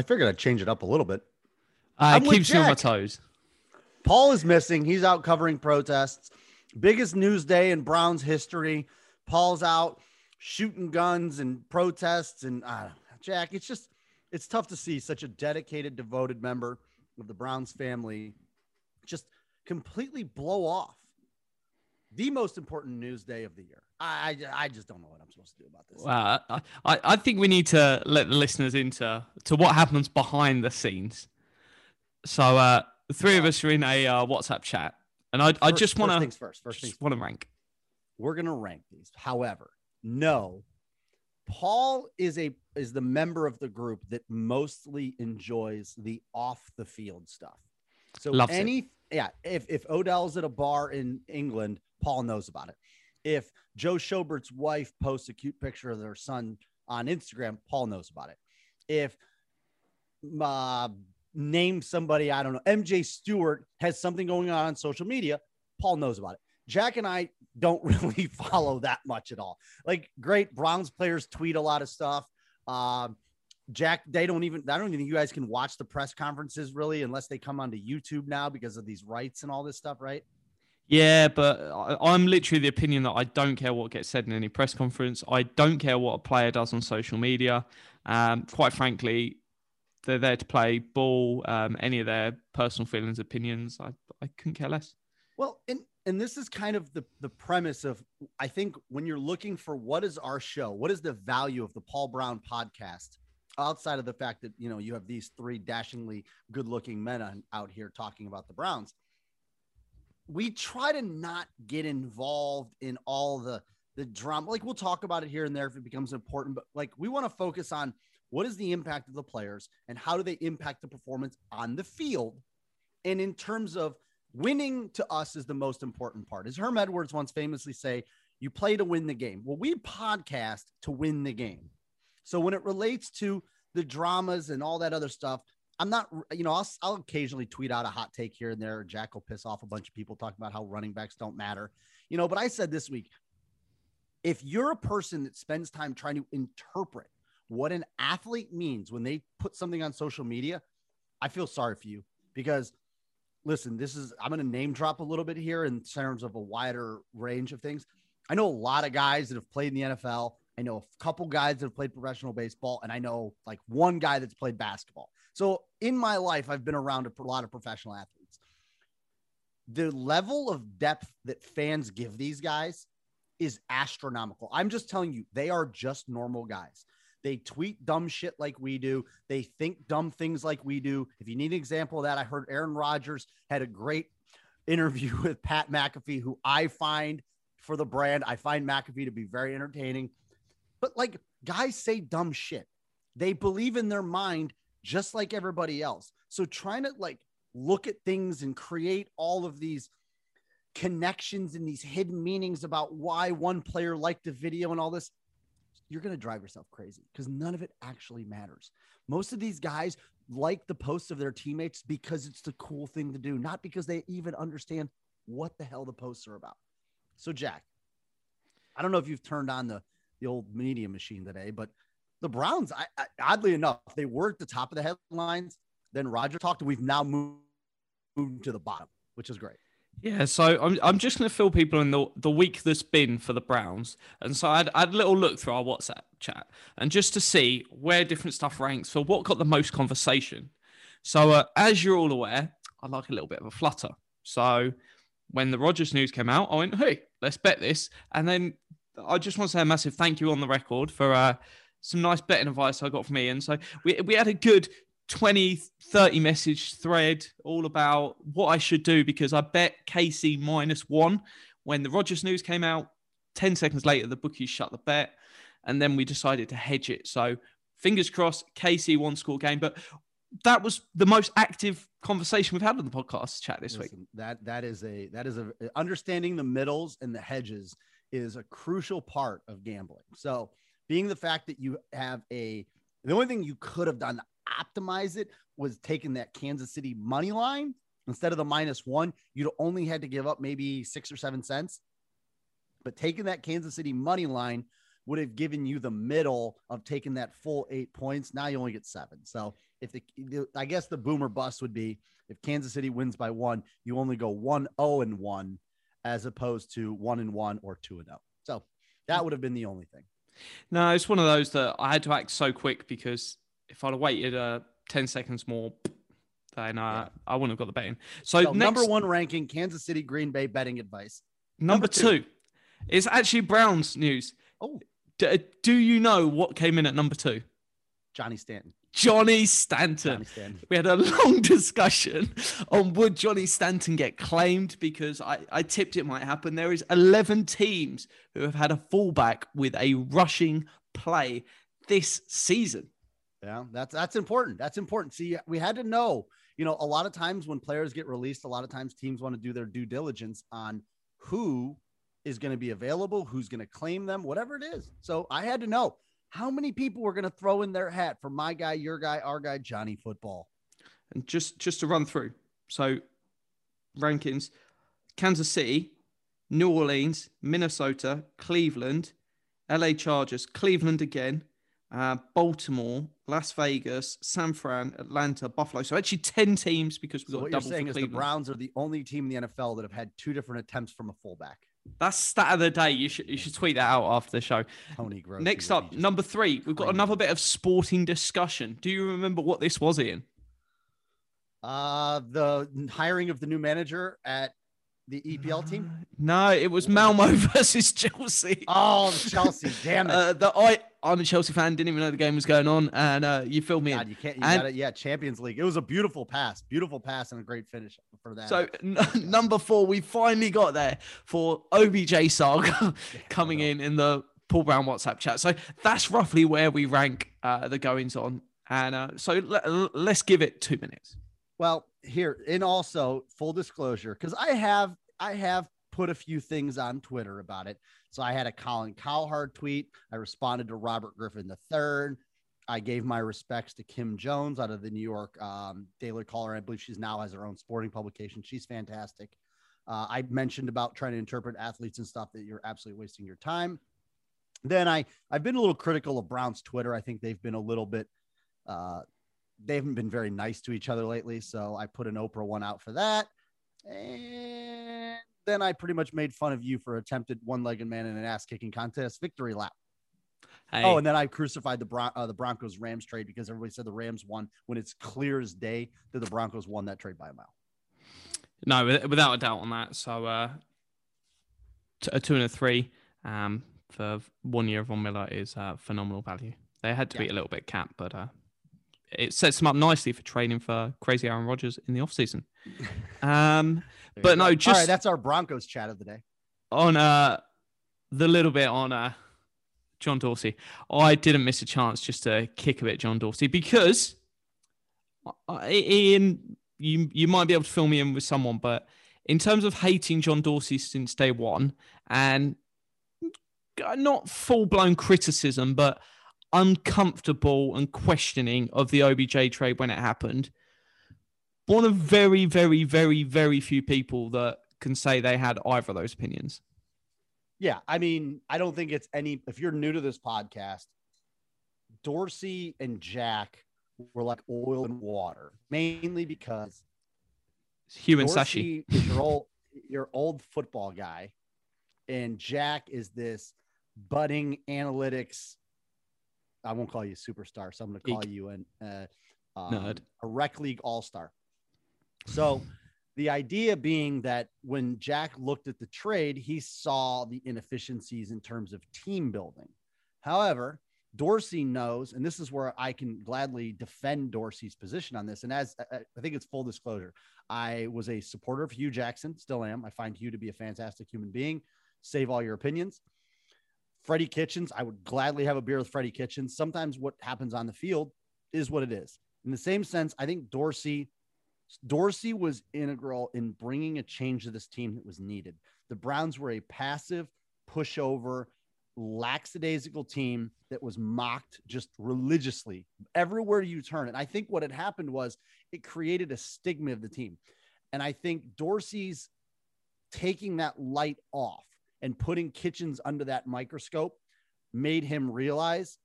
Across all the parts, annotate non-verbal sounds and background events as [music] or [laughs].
I figured I'd change it up a little bit. Uh, I'm it keeps me on my toes. Paul is missing. He's out covering protests. Biggest news day in Browns history. Paul's out shooting guns and protests. And uh, Jack, it's just, it's tough to see such a dedicated, devoted member of the Browns family just completely blow off the most important news day of the year. I, I, I just don't know what I'm supposed to do about this. Wow, I, I, I think we need to let the listeners into to what happens behind the scenes. So uh, the three of us are in a uh, WhatsApp chat, and I, I just want first to things first. First things want to rank. we're gonna rank these. However, no, Paul is a is the member of the group that mostly enjoys the off the field stuff. So Loves it. any yeah, if if Odell's at a bar in England, Paul knows about it. If Joe Schobert's wife posts a cute picture of their son on Instagram, Paul knows about it. If uh, name somebody, I don't know, MJ Stewart has something going on on social media, Paul knows about it. Jack and I don't [laughs] really follow that much at all. Like great Browns players tweet a lot of stuff. Um, Jack, they don't even, I don't even think you guys can watch the press conferences really unless they come onto YouTube now because of these rights and all this stuff, right? Yeah, but I'm literally the opinion that I don't care what gets said in any press conference. I don't care what a player does on social media. Um, quite frankly, they're there to play ball. Um, any of their personal feelings, opinions, I, I couldn't care less. Well, and and this is kind of the the premise of I think when you're looking for what is our show, what is the value of the Paul Brown podcast outside of the fact that you know you have these three dashingly good-looking men out here talking about the Browns. We try to not get involved in all the the drama. Like we'll talk about it here and there if it becomes important, but like we want to focus on what is the impact of the players and how do they impact the performance on the field and in terms of winning to us is the most important part. As Herm Edwards once famously say, you play to win the game. Well, we podcast to win the game. So when it relates to the dramas and all that other stuff, I'm not, you know, I'll, I'll occasionally tweet out a hot take here and there. Jack will piss off a bunch of people talking about how running backs don't matter, you know, but I said this week, if you're a person that spends time trying to interpret what an athlete means when they put something on social media, I feel sorry for you because listen, this is I'm going to name drop a little bit here in terms of a wider range of things. I know a lot of guys that have played in the NFL. I know a couple guys that have played professional baseball, and I know like one guy that's played basketball. So in my life, I've been around a lot of professional athletes. The level of depth that fans give these guys is astronomical. I'm just telling you, they are just normal guys. They tweet dumb shit like we do. They think dumb things like we do. If you need an example of that, I heard Aaron Rodgers had a great interview [laughs] with Pat McAfee, who I find for the brand, I find McAfee to be very entertaining. But like guys say dumb shit. They believe in their mind just like everybody else. So trying to like look at things and create all of these connections and these hidden meanings about why one player liked the video and all this you're going to drive yourself crazy because none of it actually matters. Most of these guys like the posts of their teammates because it's the cool thing to do, not because they even understand what the hell the posts are about. So, Jack, I don't know if you've turned on the, the old media machine today, but the Browns, I, I, oddly enough, they were at the top of the headlines. Then Roger talked, and we've now moved, moved to the bottom, which is great. Yeah, so I'm, I'm just going to fill people in the, the week that's been for the Browns. And so I had, I had a little look through our WhatsApp chat and just to see where different stuff ranks for what got the most conversation. So, uh, as you're all aware, I like a little bit of a flutter. So, when the Rodgers news came out, I went, hey, let's bet this. And then I just want to say a massive thank you on the record for uh, some nice betting advice I got from Iain. So, we, we had a good 20, 30 message thread all about what I should do because I bet KC minus one when the Rodgers news came out. 10 seconds later, the bookies shut the bet. And then we decided to hedge it. So fingers crossed, KC one score game. But that was the most active conversation we've had on the podcast chat this week. That that is a that is a understanding the middles and the hedges is a crucial part of gambling. So being the fact that you have a the only thing you could have done to optimize it was taking that Kansas City money line instead of the minus one. You'd only had to give up maybe six or seven cents. But taking that Kansas City money line would have given you the middle of taking that full eight points. Now you only get seven. So if the, the I guess the boomer bust would be if Kansas City wins by one, you only go one oh and one as opposed to one and one or two and oh. So that mm. would have been the only thing. No, it's one of those that I had to act so quick because if I'd have waited uh, 10 seconds more, then uh, I wouldn't have got the bet in. So, So next, number one ranking, Kansas City Green Bay betting advice. number, number two. two. is actually Browns news. Oh, D- do you know what came in at number two? Johnny Stanton. Johnny Stanton. Stanton. We had a long [laughs] discussion on would Johnny Stanton get claimed because I, I tipped it might happen. There is 11 teams who have had a fullback with a rushing play this season. Yeah, that's that's important. That's important. See, we had to know. You know, a lot of times when players get released, a lot of times teams want to do their due diligence on who is going to be available, who's going to claim them, whatever it is. So I had to know how many people were going to throw in their hat for my guy, your guy, our guy, Johnny Football. And just just to run through. So rankings Kansas City, New Orleans, Minnesota, Cleveland, LA Chargers, Cleveland again, uh, Baltimore, Las Vegas, San Fran, Atlanta, Buffalo. So actually 10 teams because we've So got what you're saying is the Browns are the only team in the NFL that have had two different attempts from a fullback. That's stat of the day. You should you should tweet that out after the show. Tony Grossi. Next up, number three, we've got crazy. another bit of sporting discussion. Do you remember what this was, Iain? uh, the hiring of the new manager at the EPL team. No, it was Malmo [laughs] versus Chelsea. Oh, Chelsea! [laughs] Damn it! Uh, the, I, I'm a Chelsea fan, didn't even know the game was going on, and uh, you filled me God, in. you can't. You And- got it. Yeah, Champions League. It was a beautiful pass, beautiful pass, and a great finish for that. So n- [laughs] number four, we finally got there for OBJ saga coming in in the Paul Brown WhatsApp chat. So that's roughly where we rank uh, the goings on. And uh, so let, let's give it two minutes. Well, here and also full disclosure, because I have I have put a few things on Twitter about it. So I had a Colin Cowherd tweet. I responded to Robert Griffin III. I gave my respects to Kim Jones out of the New York um, Daily Caller. I believe she's now has her own sporting publication. She's fantastic. Uh, I mentioned about trying to interpret athletes and stuff that you're absolutely wasting your time. Then I I've been a little critical of Brown's Twitter. I think they've been a little bit uh, they haven't been very nice to each other lately. So I put an Oprah one out for that. And then I pretty much made fun of you for attempted one legged man in an ass kicking contest victory lap. Hey, Oh, and then I crucified the Bron- uh, the Broncos Rams trade because everybody said the Rams won when it's clear as day that the Broncos won that trade by a mile. no, without a doubt on that. So uh, t- a two and a three um, for one year of Von Miller is uh, phenomenal value. They had to Yeah. be a little bit capped, but uh, it sets them up nicely for training for crazy Aaron Rodgers in the offseason. Um, [laughs] But no, just- right. That's our Broncos chat of the day. on uh the little bit on uh John Dorsey, I didn't miss a chance just to kick a bit John Dorsey because uh, Iain, you you might be able to fill me in with someone, but in terms of hating John Dorsey since day one and not full blown criticism, but uncomfortable and questioning of the OBJ trade when it happened. One of very, very, very, very few people that can say they had either of those opinions. Yeah, I mean, I don't think it's any. If you're new to this podcast, Dorsey and Jack were like oil and water, mainly because Hugh and Sashi. Is your old your old football guy, and Jack is this budding analytics. I won't call you a superstar, so I'm going to call Geek. you an uh, um, a rec league all star. So the idea being that when Jack looked at the trade, he saw the inefficiencies in terms of team building. However, Dorsey knows, and this is where I can gladly defend Dorsey's position on this. And as I I think it's full disclosure, I was a supporter of Hue Jackson, still am. I find Hue to be a fantastic human being. Save all your opinions. Freddie Kitchens, I would gladly have a beer with Freddie Kitchens. Sometimes what happens on the field is what it is. In the same sense, I think Dorsey Dorsey was integral in bringing a change to this team that was needed. The Browns were a passive, pushover, lackadaisical team that was mocked just religiously everywhere you turn. And I think what had happened was it created a stigma of the team. And I think Dorsey's taking that light off and putting Kitchens under that microscope made him realize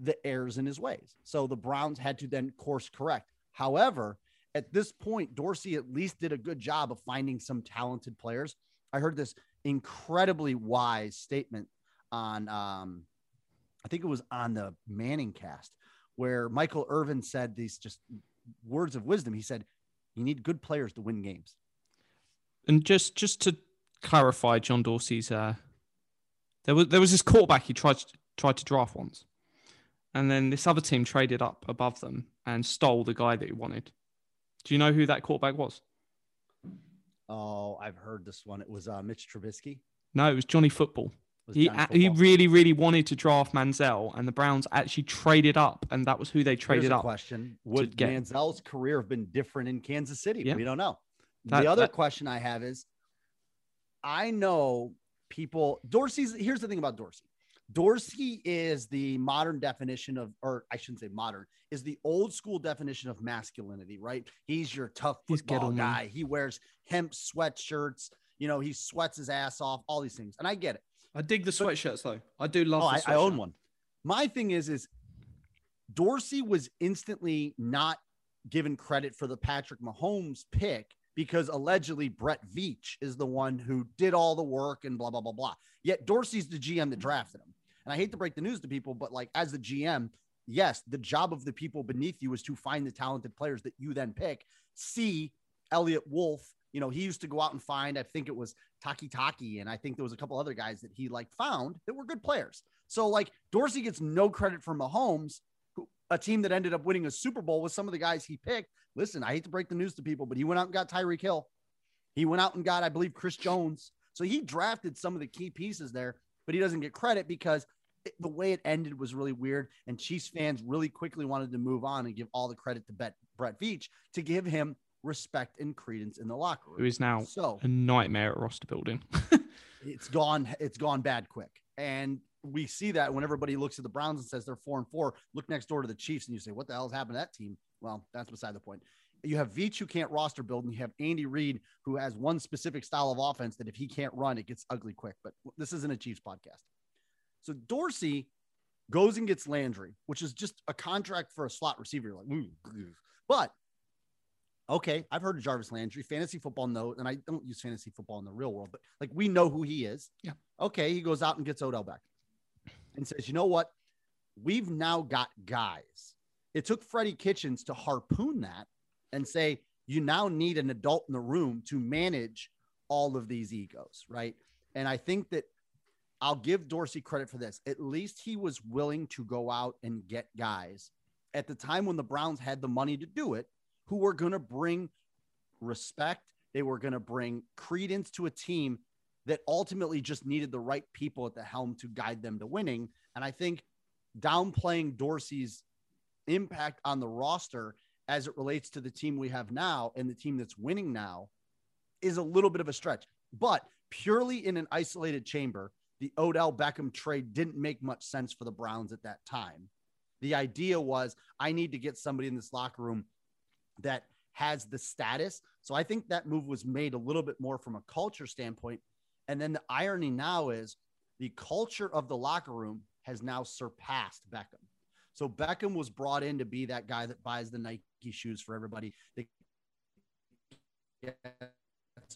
the errors in his ways. So the Browns had to then course correct. However, at this point, Dorsey at least did a good job of finding some talented players. I heard this incredibly wise statement on, um, I think it was on the Manning cast, where Michael Irvin said these just words of wisdom. He said, You need good players to win games. And just just to clarify, John Dorsey's uh, there was there was this quarterback he tried to, tried to draft once, and then this other team traded up above them and stole the guy that he wanted. Do you know who that quarterback was? Oh, I've heard this one. It was uh, Mitch Trubisky. No, it was Johnny Football. Was He Johnny a- he really really wanted to draft Manziel, and the Browns actually traded up, and that was who they Here's traded a up. question: Would get- Manziel's career have been different in Kansas City? Yeah. We don't know. That- the other that- question I have is, I know people. Dorsey's. Here's the thing about Dorsey. Dorsey is the modern definition of, or I shouldn't say modern, is the old school definition of masculinity, right? He's your tough football guy. He wears hemp sweatshirts. You know, he sweats his ass off. All these things, and I get it. I dig the sweatshirts though. I do love. Oh, I, I own one. My thing is, is Dorsey was instantly not given credit for the Patrick Mahomes pick because allegedly Brett Veach is the one who did all the work and blah blah blah blah. Yet Dorsey's the GM that drafted him. And I hate to break the news to people, but like as the GM, yes, the job of the people beneath you is to find the talented players that you then pick. See Eliot Wolf, you know, he used to go out and find, I think it was Taki Taki, and I think there was a couple other guys that he like found that were good players. So like Dorsey gets no credit for Mahomes, a team that ended up winning a Super Bowl with some of the guys he picked. Listen, I hate to break the news to people, but he went out and got Tyreek Hill. He went out and got, I believe, Chris Jones. So he drafted some of the key pieces there, but he doesn't get credit because it, the way it ended was really weird. And Chiefs fans really quickly wanted to move on and give all the credit to Bet, Brett Veach to give him respect and credence in the locker room. Who is now So a nightmare at roster building. [laughs] it's gone it's gone bad quick and we see that when everybody looks at the browns and says they're four and four look next door to the chiefs and you say what the hell's happened to that team? Well that's beside the point. You have Veach who can't roster build and you have andy reid who has one specific style of offense that if he can't run it gets ugly quick. But this isn't a chiefs podcast. So dorsey goes and gets landry which is just a contract for a slot receiver. You're like but okay, I've heard of Jarvis Landry, fantasy football note, and I don't use fantasy football in the real world, but like we know who he is. Yeah. Okay, he goes out and gets Odell back and says, you know what? We've now got guys. It took Freddie Kitchens to harpoon that and say, you now need an adult in the room to manage all of these egos, right? And I think that I'll give Dorsey credit for this. At least he was willing to go out and get guys at the time when the Browns had the money to do it, who were going to bring respect. They were going to bring credence to a team that ultimately just needed the right people at the helm to guide them to winning. And I think downplaying Dorsey's impact on the roster as it relates to the team we have now and the team that's winning now is a little bit of a stretch. But purely in an isolated chamber, the Odell Beckham trade didn't make much sense for the Browns at that time. The idea was I need to get somebody in this locker room that has the status. So I think that move was made a little bit more from a culture standpoint. And then the irony now is the culture of the locker room has now surpassed Beckham. So Beckham was brought in to be that guy that buys the Nike shoes for everybody. Gets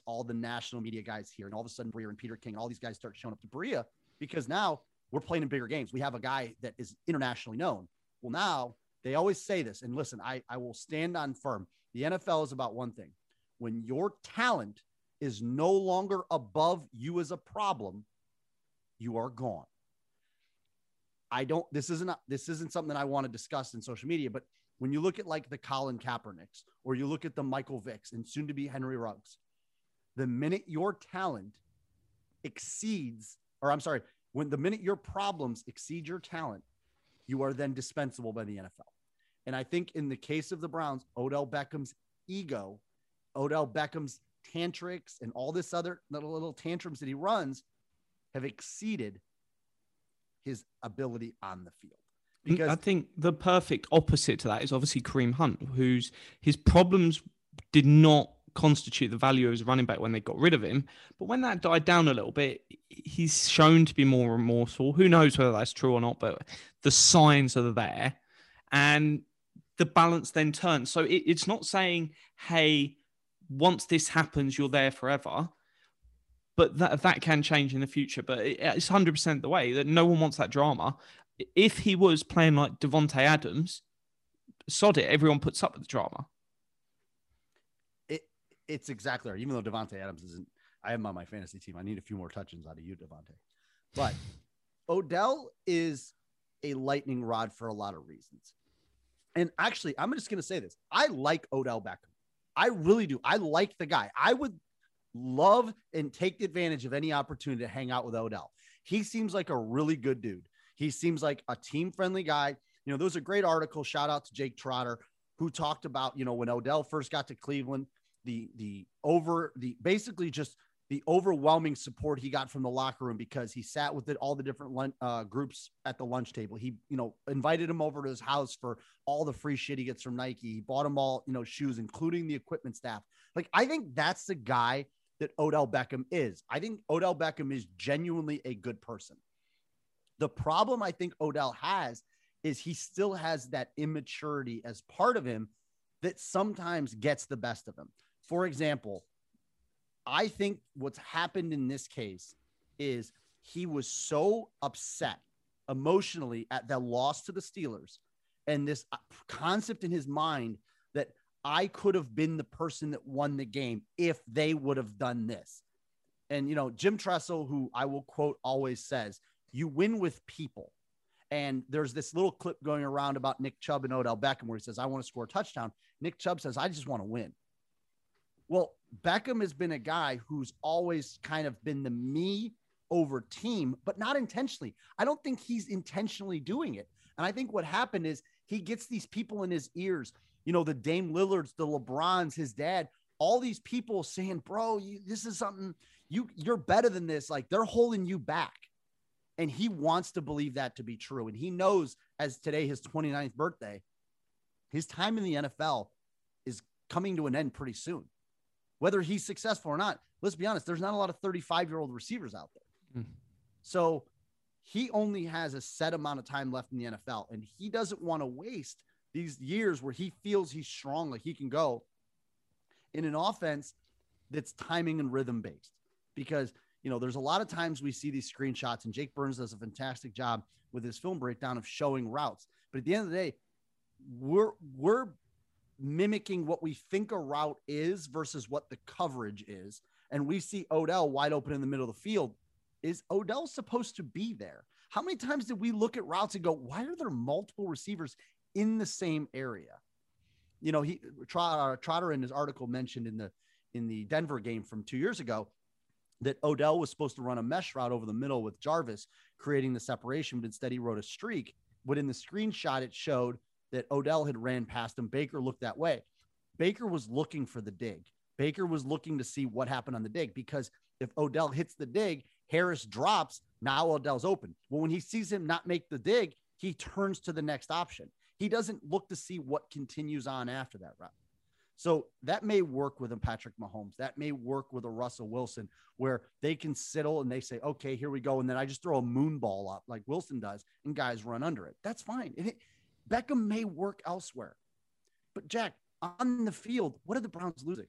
all the national media guys here. And all of a sudden, Breer and Peter King and all these guys start showing up to Berea because now we're playing in bigger games. We have a guy that is internationally known. Well, now they always say this, and listen, I, I will stand on firm. The NFL is about one thing when your talent is no longer above you as a problem, you are gone. I don't. This isn't this isn't something I want to discuss in social media. But when you look at like the Colin Kaepernicks or you look at the Michael Vicks and soon to be Henry Ruggs, the minute your talent exceeds, or I'm sorry, when the minute your problems exceed your talent, you are then dispensable by the NFL. And I think in the case of the Browns, Odell Beckham's ego, Odell Beckham's tantrics, and all this other little, little tantrums that he runs have exceeded his ability on the field. Because I think the perfect opposite to that is obviously Kareem Hunt, whose his problems did not constitute the value as a running back when they got rid of him. But when that died down a little bit, he's shown to be more remorseful. Who knows whether that's true or not, but the signs are there. And the balance then turns. So it, it's not saying, hey, once this happens, you're there forever. But that that can change in the future. But it, it's hundred percent the way that no one wants that drama. If he was playing like Davante Adams, sod it. Everyone puts up with the drama. it it's exactly right. Even though Davante Adams isn't, I have him on my fantasy team. I need a few more touchdowns out of you, Davante. But [laughs] Odell is a lightning rod for a lot of reasons. And actually, I'm just going to say this: I like Odell Beckham. I really do. I like the guy. I would love and take advantage of any opportunity to hang out with Odell. He seems like a really good dude. He seems like a team friendly guy. You know, there was a great article. Shout out to Jake Trotter, who talked about you know when Odell first got to Cleveland, the the over the basically just the overwhelming support he got from the locker room because he sat with it, all the different uh, groups at the lunch table. He, you know, invited him over to his house for all the free shit he gets from Nike. He bought him all, you know, shoes, including the equipment staff. Like, I think that's the guy that Odell Beckham is. I think Odell Beckham is genuinely a good person. The problem I think Odell has is he still has that immaturity as part of him that sometimes gets the best of him. For example, I think what's happened in this case is he was so upset emotionally at the loss to the Steelers and this uh, concept in his mind that I could have been the person that won the game if they would have done this. And, you know, Jim Tressel, who I will quote, always says, You win with people. And there's this little clip going around about Nick Chubb and Odell Beckham where he says, I want to score a touchdown. Nick Chubb says, I just want to win. Well, Beckham has been a guy who's always kind of been the me over team, but not intentionally. I don't think he's intentionally doing it. And I think what happened is he gets these people in his ears, you know, the Dame Lillards, the LeBrons, his dad, all these people saying, bro, you, this is something you you're better than this. Like they're holding you back. And he wants to believe that to be true. And he knows as today, his 29th birthday, his time in the NFL is coming to an end pretty soon whether he's successful or not. Let's be honest, there's not a lot of 35 year old receivers out there. Mm. So he only has a set amount of time left in the NFL, and he doesn't want to waste these years where he feels he's strong, like he can go in an offense that's timing and rhythm based. Because, you know, there's a lot of times we see these screenshots, and Jake Burns does a fantastic job with his film breakdown of showing routes. But at the end of the day, we're we're mimicking what we think a route is versus what the coverage is. And we see Odell wide open in the middle of the field. Is Odell supposed to be there? How many times did we look at routes and go, why are there multiple receivers in the same area? You know, he Trotter, uh, Trotter in his article mentioned in the in the Denver game from two years ago that Odell was supposed to run a mesh route over the middle with Jarvis, creating the separation, but instead he wrote a streak. But in the screenshot, it showed that Odell had ran past him. Baker looked that way. Baker was looking for the dig. Baker was looking to see what happened on the dig because if Odell hits the dig, Harris drops. Now Odell's open. Well, when he sees him not make the dig, he turns to the next option. He doesn't look to see what continues on after that route. So that may work with a Patrick Mahomes. That may work with a Russell Wilson, where they can settle and they say, okay, here we go. And then I just throw a moon ball up like Wilson does, and guys run under it. That's fine. It, Beckham may work elsewhere. But Jack, on the field, what are the Browns losing?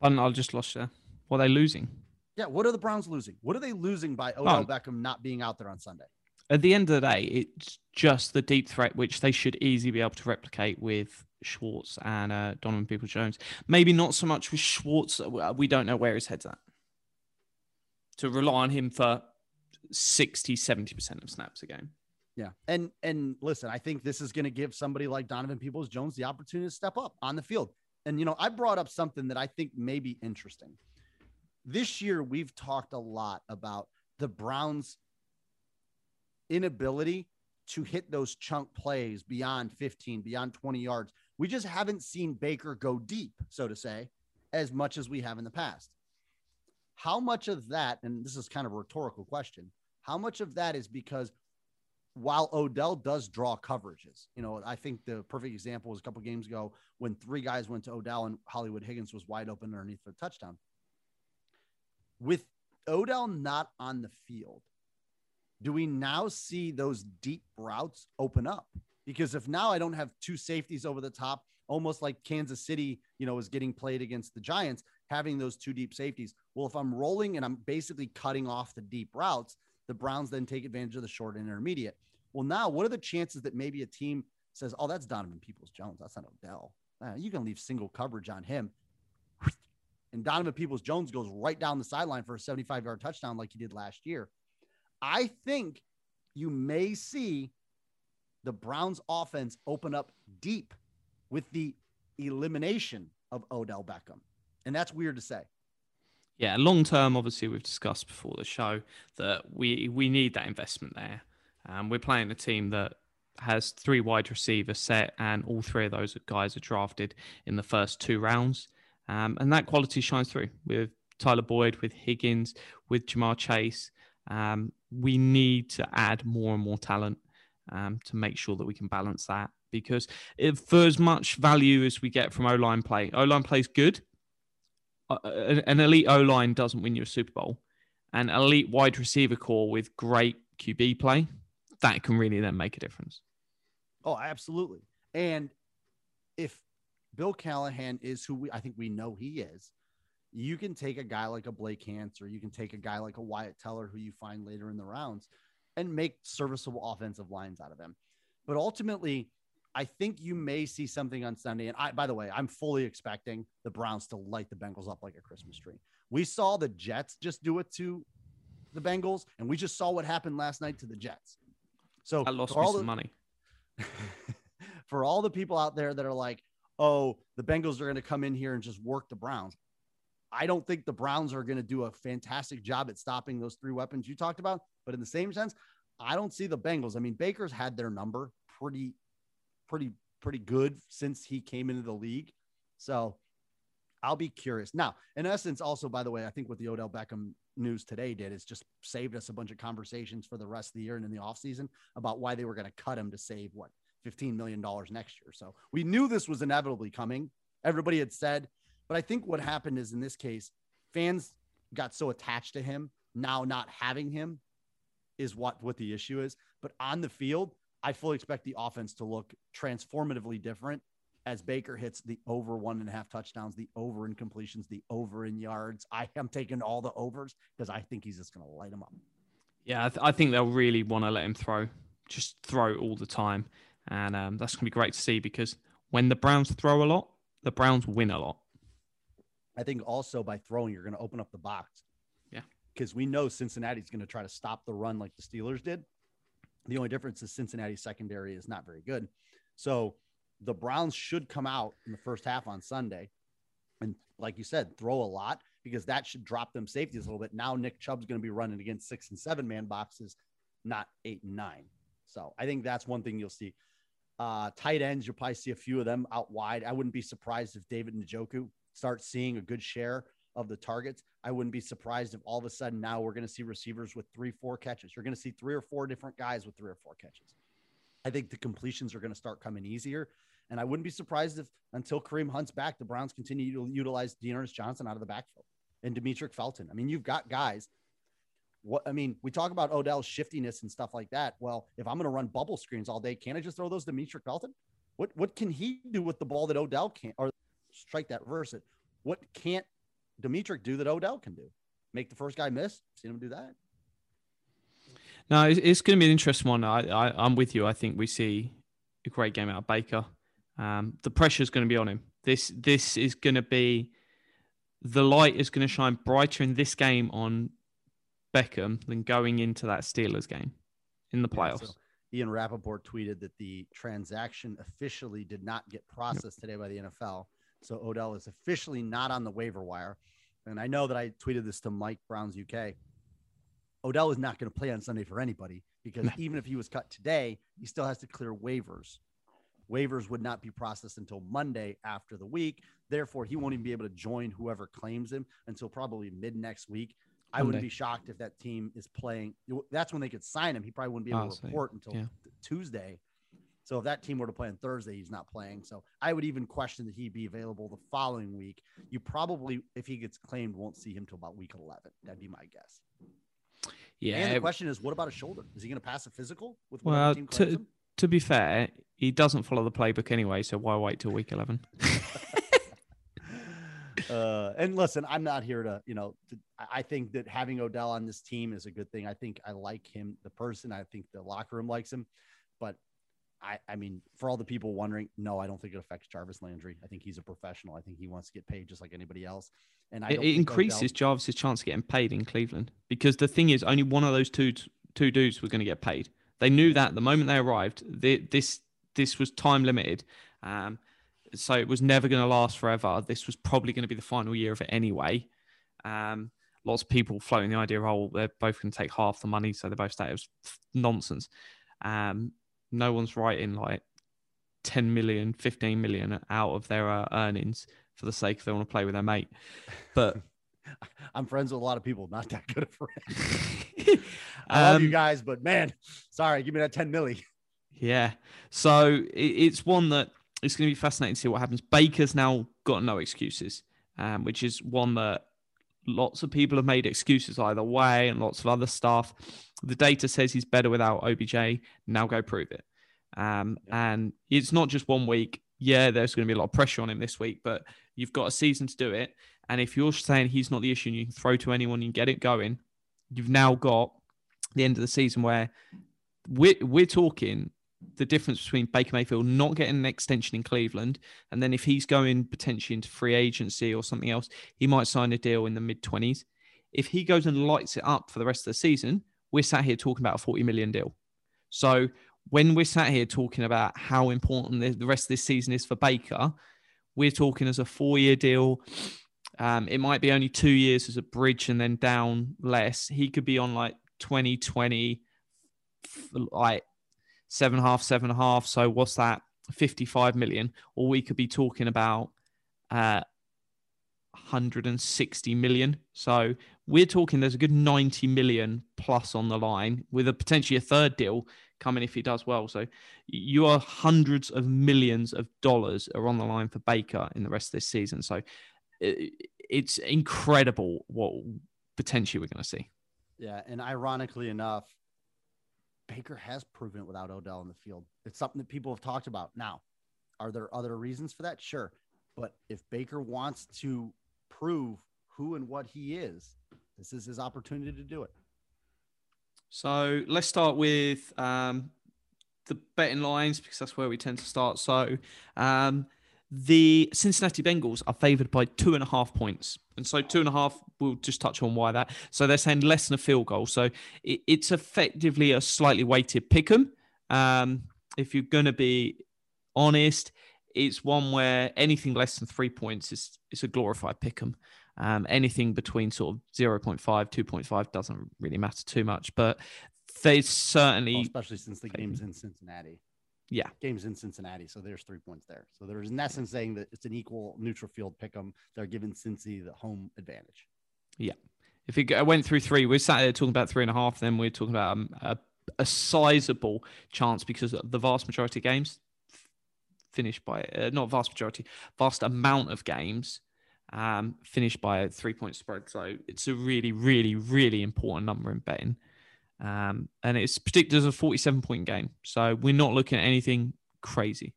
And I just lost there. What are they losing? Yeah, what are the Browns losing? What are they losing by Odell Well- Beckham not being out there on Sunday? At the end of the day, it's just the deep threat which they should easily be able to replicate with Schwartz and uh, Donovan People Jones. Maybe not so much with Schwartz. We don't know where his head's at. To rely on him for 60, 70% of snaps a game. Yeah. And and listen, I think this is going to give somebody like Donovan Peoples Jones the opportunity to step up on the field. And you know, I brought up something that I think may be interesting. This year we've talked a lot about the Browns inability to hit those chunk plays beyond 15, beyond 20 yards. We just haven't seen Baker go deep, so to say, as much as we have in the past. How much of that, and this is kind of a rhetorical question, how much of that is because while Odell does draw coverages, you know, I think the perfect example was a couple games ago when three guys went to Odell and Hollywood Higgins was wide open underneath a touchdown. With Odell not on the field, do we now see those deep routes open up? Because if now I don't have two safeties over the top, almost like Kansas City, you know, is getting played against the Giants, having those two deep safeties. Well, if I'm rolling and I'm basically cutting off the deep routes, the Browns then take advantage of the short and intermediate. Well, now what are the chances that maybe a team says, "Oh, that's Donovan Peoples Jones. That's not Odell. Uh, you can leave single coverage on him." And Donovan Peoples Jones goes right down the sideline for a 75 yard touchdown like he did last year. I think you may see the Browns offense open up deep with the elimination of Odell Beckham. And that's weird to say. Yeah, long term, obviously, we've discussed before the show that we we need that investment there. Um, we're playing a team that has three wide receiver set, and all three of those guys are drafted in the first two rounds. Um, and that quality shines through with Tyler Boyd, with Higgins, with Ja'Marr Chase. Um, we need to add more and more talent um, to make sure that we can balance that. Because if, for as much value as we get from O line play, O line plays good. An elite O line doesn't win you a Super Bowl. An elite wide receiver corps with great QB play, that can really then make a difference. Oh, absolutely. And if Bill Callahan is who we, I think we know he is, you can take a guy like a Blake Hance or you can take a guy like a Wyatt Teller who you find later in the rounds and make serviceable offensive lines out of them. But ultimately, I think you may see something on Sunday. And I, by the way, I'm fully expecting the Browns to light the Bengals up like a Christmas tree. We saw the Jets just do it to the Bengals, and we just saw what happened last night to the Jets. So I lost some the, money. [laughs] for all the people out there that are like, oh, the Bengals are going to come in here and just work the Browns. I don't think the Browns are going to do a fantastic job at stopping those three weapons you talked about. But in the same sense, I don't see the Bengals. I mean, Baker's had their number pretty, pretty, pretty good since he came into the league. So I'll be curious. Now, in essence, also, by the way, I think what the Odell Beckham news today did is just saved us a bunch of conversations for the rest of the year and in the offseason about why they were going to cut him to save what $15 million next year. So we knew this was inevitably coming. Everybody had said, but I think what happened is in this case, fans got so attached to him. Now not having him is what what the issue is. But on the field, I fully expect the offense to look transformatively different as Baker hits the over one and a half touchdowns, the over in completions, the over in yards. I am taking all the overs because I think he's just going to light them up. Yeah, I, th- I think they'll really want to let him throw, just throw all the time. And um, that's going to be great to see because when the Browns throw a lot, the Browns win a lot. I think also by throwing, you're going to open up the box. Yeah. Because we know Cincinnati's going to try to stop the run like the Steelers did. The only difference is Cincinnati's secondary is not very good. So the Browns should come out in the first half on Sunday and, like you said, throw a lot because that should drop them safeties a little bit. Now Nick Chubb's going to be running against six and seven man boxes, not eight and nine. So I think that's one thing you'll see. Uh, tight ends, you'll probably see a few of them out wide. I wouldn't be surprised if David Njoku start seeing a good share of the targets. I wouldn't be surprised if all of a sudden now we're going to see receivers with three, four catches. You're going to see three or four different guys with three or four catches. I think the completions are going to start coming easier. And I wouldn't be surprised if until Kareem Hunt's back, the Browns continue to utilize D'Ernest Johnson out of the backfield and Demetric Felton. I mean, you've got guys. What I mean, we talk about Odell's shiftiness and stuff like that. Well, if I'm going to run bubble screens all day, can I just throw those to Demetric Felton? What what can he do with the ball that Odell can't? Or strike that reverse it. What can't Demetric do that Odell can do? Make the first guy miss. Seen him do that. No, it's, it's going to be an interesting one. I, I I'm with you. I think we see a great game out of Baker. Um, the pressure is going to be on him. This this is going to be the light is going to shine brighter in this game on Beckham than going into that Steelers game in the Yeah, playoffs. so Ian Rapoport tweeted that the transaction officially did not get processed today by the NFL. So Odell is officially not on the waiver wire. And I know that I tweeted this to Mike Brown's UK. Odell is not going to play on Sunday for anybody because [laughs] even if he was cut today, he still has to clear waivers. Waivers would not be processed until Monday after the week. Therefore, he won't even be able to join whoever claims him until probably mid next week. I wouldn't be shocked if that team is playing. That's when they could sign him. He probably wouldn't be able to report until yeah. Tuesday. So if that team were to play on Thursday, he's not playing. So I would even question that he'd be available the following week. You probably, if he gets claimed, won't see him till about week 11. That'd be my guess. Yeah. And the question is, what about a shoulder? Is he going to pass a physical with well, team claims to, him? to be fair, he doesn't follow the playbook anyway, so why wait till week 11? [laughs] [laughs] uh, and listen, I'm not here to, you know, to, I think that having Odell on this team is a good thing. I think I like him, the person. I think the locker room likes him, but I, I mean, for all the people wondering, no, I don't think it affects Jarvis Landry. I think he's a professional. I think he wants to get paid just like anybody else. And I it it increases Jarvis's chance of getting paid in Cleveland because the thing is, only one of those two two dudes were going to get paid. They knew that the moment they arrived. thi- this this was time limited, um, so it was never going to last forever. This was probably going to be the final year of it anyway. Um, lots of people floating the idea, oh, they're both going to take half the money, so they both stay. It was nonsense. Um, no one's writing like 10 million, 15 million out of their uh, earnings for the sake of they want to play with their mate. But [laughs] I'm friends with a lot of people, not that good of friends. [laughs] I love you Um, guys, but man, sorry, give me that 10 milli. Yeah. So it, it's one that it's going to be fascinating to see what happens. Baker's now got no excuses, um, which is one that lots of people have made excuses either way and lots of other stuff. The data says he's better without OBJ. Now go prove it. Um, And it's not just one week. Yeah, there's going to be a lot of pressure on him this week, but you've got a season to do it. And if you're saying he's not the issue and you can throw to anyone, and get it going, you've now got the end of the season where we're, we're talking the difference between Baker Mayfield not getting an extension in Cleveland, and then if he's going potentially into free agency or something else, he might sign a deal in the mid 20s. If he goes and lights it up for the rest of the season, we're sat here talking about a 40 million deal. So when we're sat here talking about how important the, rest of this season is for Baker, we're talking as a four year deal. Um, it might be only two years as a bridge and then down less. He could be on like 2020, like seven and a half, seven and a half. So what's that? 55 million. Or we could be talking about uh, 160 million. So we're talking there's a good 90 million plus on the line with a potentially a third deal coming if he does well. So you are hundreds of millions of dollars are on the line for Baker in the rest of this season. So it's incredible what potentially we're going to see. Yeah, and ironically enough, Baker has proven it without Odell in the field. It's something that people have talked about. Now, are there other reasons for that? Sure. But if Baker wants to prove who and what he is, this is his opportunity to do it. So let's start with um, the betting lines because that's where we tend to start. So um, the Cincinnati Bengals are favored by two and a half points. And so two and a half, we'll just touch on why that. So they're saying less than a field goal. So it, it's effectively a slightly weighted pick 'em. Um, if you're going to be honest, it's one where anything less than three points is, is a glorified pick 'em. Um, anything between sort of 0.5, 2.5 doesn't really matter too much. But there's certainly, Well, especially since the game's in Cincinnati. Yeah, Game's in Cincinnati, so there's three points there. So there's in essence saying that it's an equal neutral field pick 'em. They're giving Cincy the home advantage. Yeah. If it went through three, we're sat there talking about three and a half. Then we're talking about um, a, a sizable chance because the vast majority of games f- finished by uh, not vast majority, vast amount of games um, finished by a three point spread. So it's a really, really, really important number in betting. Um, and it's predicted as a 47 point game. So we're not looking at anything crazy.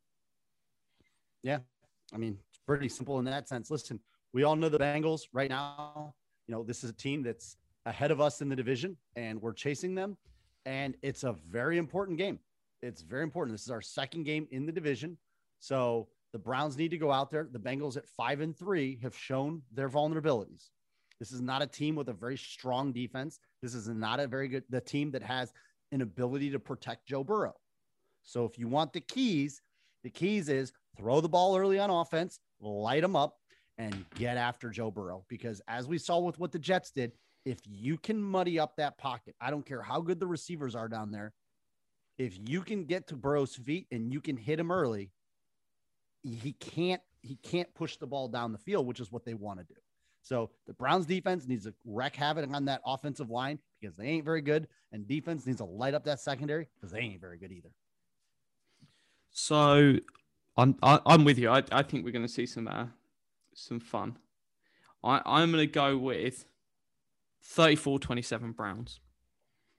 Yeah. I mean, it's pretty simple in that sense. Listen, we all know the Bengals right now. You know, this is a team that's ahead of us in the division, and we're chasing them. And it's a very important game. It's very important. This is our second game in the division. So the Browns need to go out there. The Bengals at five and three have shown their vulnerabilities. This is not a team with a very strong defense. This is not a very good the team that has an ability to protect Joe Burrow. So if you want the keys, the keys is throw the ball early on offense, light them up, and get after Joe Burrow. Because as we saw with what the Jets did, if you can muddy up that pocket, I don't care how good the receivers are down there. If you can get to Burrow's feet and you can hit him early, he can't he can't push the ball down the field, which is what they want to do. So the Browns defense needs to wreck havoc on that offensive line because they ain't very good, and defense needs to light up that secondary because they ain't very good either. So I'm I, I'm with you. I, I think we're going to see some uh, some fun. I I'm going to go with 34-27 Browns.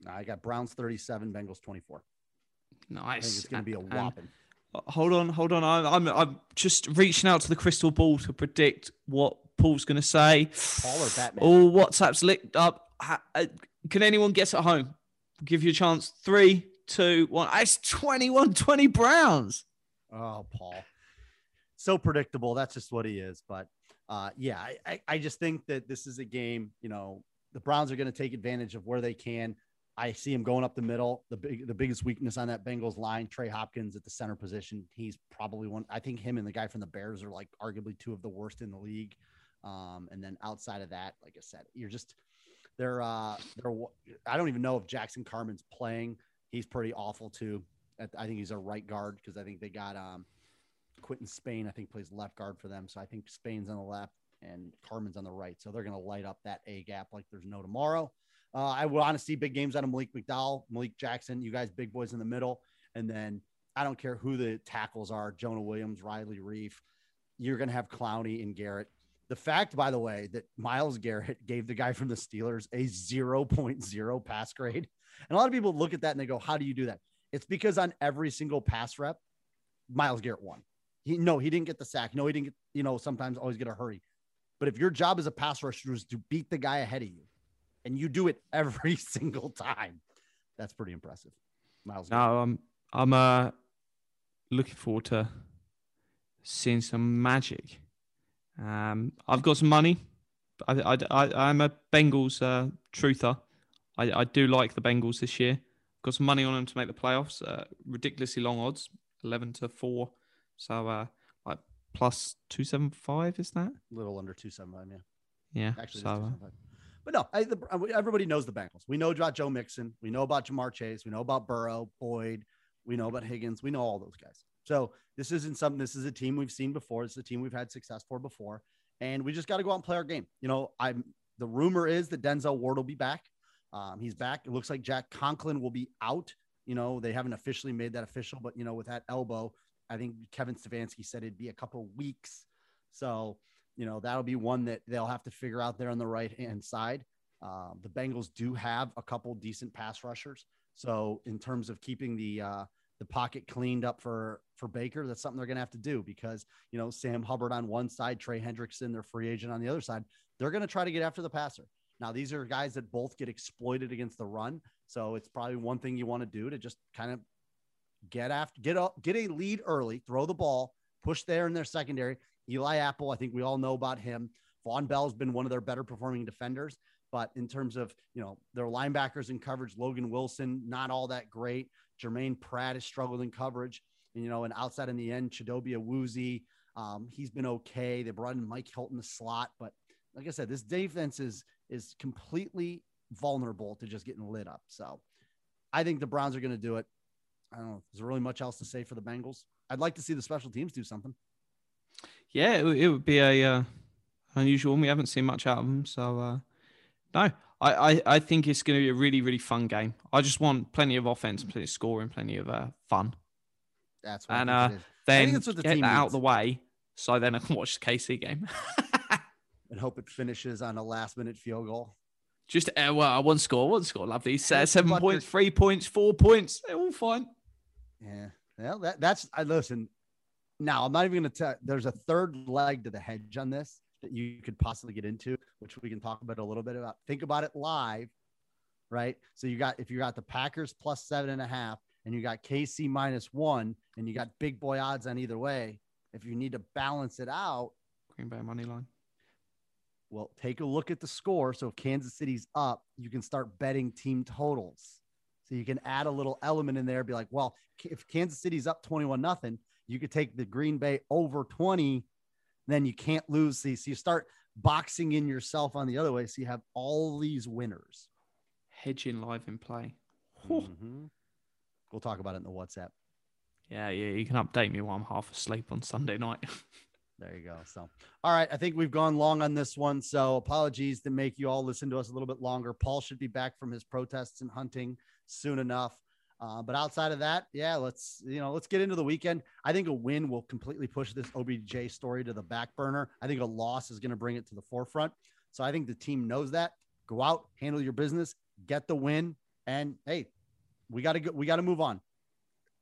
I got Browns 37, Bengals 24. I think Nice. it's going to be a whopping. Uh, Hold on, hold on. I'm I'm just reaching out to the crystal ball to predict what Paul's going to say. Paul or Batman? Oh, WhatsApp's licked up. Uh, Can anyone guess at home? Give you a chance. Three, two, one. Ah, It's 21 20 Browns. Oh, Paul. So predictable. That's just what he is. But uh, yeah, I, I, I just think that this is a game, you know, the Browns are going to take advantage of where they can. I see him going up the middle. The big, the biggest weakness on that Bengals line, Trey Hopkins at the center position. He's probably one. I think him and the guy from the Bears are like arguably two of the worst in the league. Um, and then outside of that, like I said, you're just they're uh they're. I don't even know if Jackson Carman's playing. He's pretty awful too. I think he's a right guard because I think they got um Quinton Spain. I think plays left guard for them. So I think Spain's on the left and Carmen's on the right. So they're going to light up that A gap like there's no tomorrow. Uh, I want to see big games out of Malik McDowell, Malik Jackson. You guys, big boys in the middle, and then I don't care who the tackles are: Jonah Williams, Riley Reiff. You're going to have Clowney and Garrett. The fact, by the way, that Myles Garrett [laughs] gave the guy from the Steelers a 0.0 pass grade. And a lot of people look at that and they go, How do you do that? It's because on every single pass rep, Myles Garrett won. He no, he didn't get the sack. No, he didn't get, you know, sometimes always get a hurry. But if your job as a pass rusher is to beat the guy ahead of you and you do it [laughs] every single time, that's pretty impressive. Myles Garrett. No, I'm I'm uh looking forward to seeing some magic. Um, I've got some money. I, I, I, I'm a Bengals uh, truther. I, I do like the Bengals this year. Got some money on them to make the playoffs. Uh, ridiculously long odds, eleven to four. So uh, like plus two seven five is that? A little under 275, yeah. Yeah. Actually, so, uh, but no, I, the, everybody knows the Bengals. We know about Joe Mixon. We know about Ja'Marr Chase. We know about Burrow, Boyd. We know about Higgins. We know all those guys. So this isn't something. This is a team we've seen before. It's a team we've had success for before, and we just got to go out and play our game. You know, I'm. The rumor is that Denzel Ward will be back. Um, he's back. It looks like Jack Conklin will be out. You know, they haven't officially made that official, but you know, with that elbow, I think Kevin Stefanski said it'd be a couple weeks. So, you know, that'll be one that they'll have to figure out there on the right hand side. Um, the Bengals do have a couple decent pass rushers. So, in terms of keeping the uh, the pocket cleaned up for for Baker, that's something they're going to have to do because you know Sam Hubbard on one side, Trey Hendrickson, their free agent on the other side. They're going to try to get after the passer. Now, these are guys that both get exploited against the run, so it's probably one thing you want to do to just kind of get after, get up, get a lead early, throw the ball, push there in their secondary. Eli Apple, I think we all know about him. Vonn Bell's been one of their better performing defenders, but in terms of you know their linebackers in coverage, Logan Wilson not all that great. Jermaine Pratt has struggled in coverage, and you know, and outside in the end, Chidobe Awuzie, um, he's been okay. They brought in Mike Hilton the slot, but like I said, this defense is is completely vulnerable to just getting lit up. So I think the Browns are going to do it. I don't know. Is there really much else to say for the Bengals? I'd like to see the special teams do something. yeah, it, would- it would be a uh, unusual. We haven't seen much out of them, so uh, no, I, I, I think it's going to be a really really fun game. I just want plenty of offense, plenty of scoring, plenty of uh, fun. That's what And, uh, think it is. Then that's what the get team that out needs. the way, so then [laughs] I can watch the KC game. [laughs] and hope it finishes on a last minute field goal. Just uh, well, one score, one score, lovely. Se- Yeah, seven but points, the- three points, four points. They're all fine. Yeah. Well, that, that's I listen. Now I'm not even going to tell. There's a third leg to the hedge on this that you could possibly get into, which we can talk about a little bit about. Think about it live, right? So you got if you got the Packers plus seven and a half, and you got KC minus one, and you got big boy odds on either way. If you need to balance it out, Green Bay money line. Well, take a look at the score. So if Kansas City's up, you can start betting team totals. So you can add a little element in there, be like, well, if Kansas City's up 21 nothing, you could take the Green Bay over 20, then you can't lose. See, so you start boxing in yourself on the other way. So you have all these winners. Hedging live in play. Mhm. We'll talk about it in the WhatsApp. Yeah, yeah. You can update me while I'm half asleep on Sunday night. [laughs] There you go. So, all right. I think we've gone long on this one. So, apologies to make you all listen to us a little bit longer. Paul should be back from his protests and hunting soon enough. Uh, but outside of that, yeah, let's you know let's get into the weekend. I think a win will completely push this OBJ story to the back burner. I think a loss is going to bring it to the forefront. So I think the team knows that. Go out, handle your business, get the win, and hey, we got to go. We got to move on.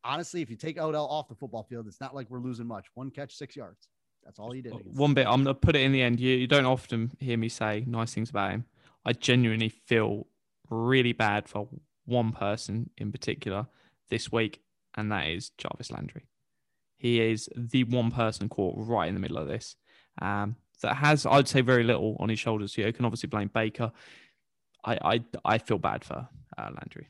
Honestly, if you take Odell off the football field, it's not like we're losing much. One catch, six yards. That's all he did. One bit, I'm gonna put it in the end. You, you don't often hear me say nice things about him. I genuinely feel really bad for one person in particular this week, and that is Jarvis Landry. He is the one person caught right in the middle of this um, that has, I'd say, very little on his shoulders. You can obviously blame Baker. I I, I feel bad for uh, Landry.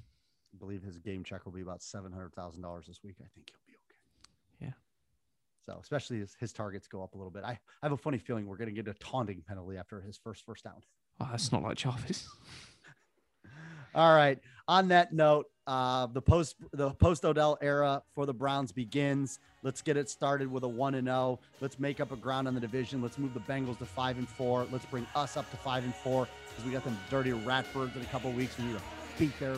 I believe his game check will be about seven hundred thousand dollars this week. I think he'll be okay. Yeah. So especially as his targets go up a little bit, I, I have a funny feeling we're going to get a taunting penalty after his first first down. Oh, that's not like Jarvis. [laughs] All right. On that note, uh, the post the post Odell era for the Browns begins. Let's get it started with a one and zero. Let's make up a ground on the division. Let's move the Bengals to five and four. Let's bring us up to five and four because we got them dirty Ratbirds in a couple weeks. We need to beat their.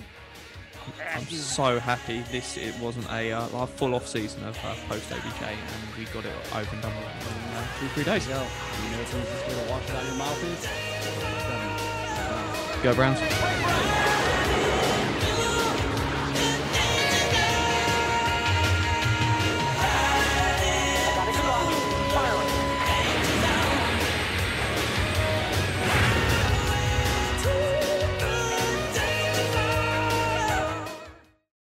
I'm so happy this it wasn't a uh, full off season of uh, post OBJ, and we got it and done in uh, two three days. Yo, you know what's the easiest way to wash it out of your mouth is? Go Browns.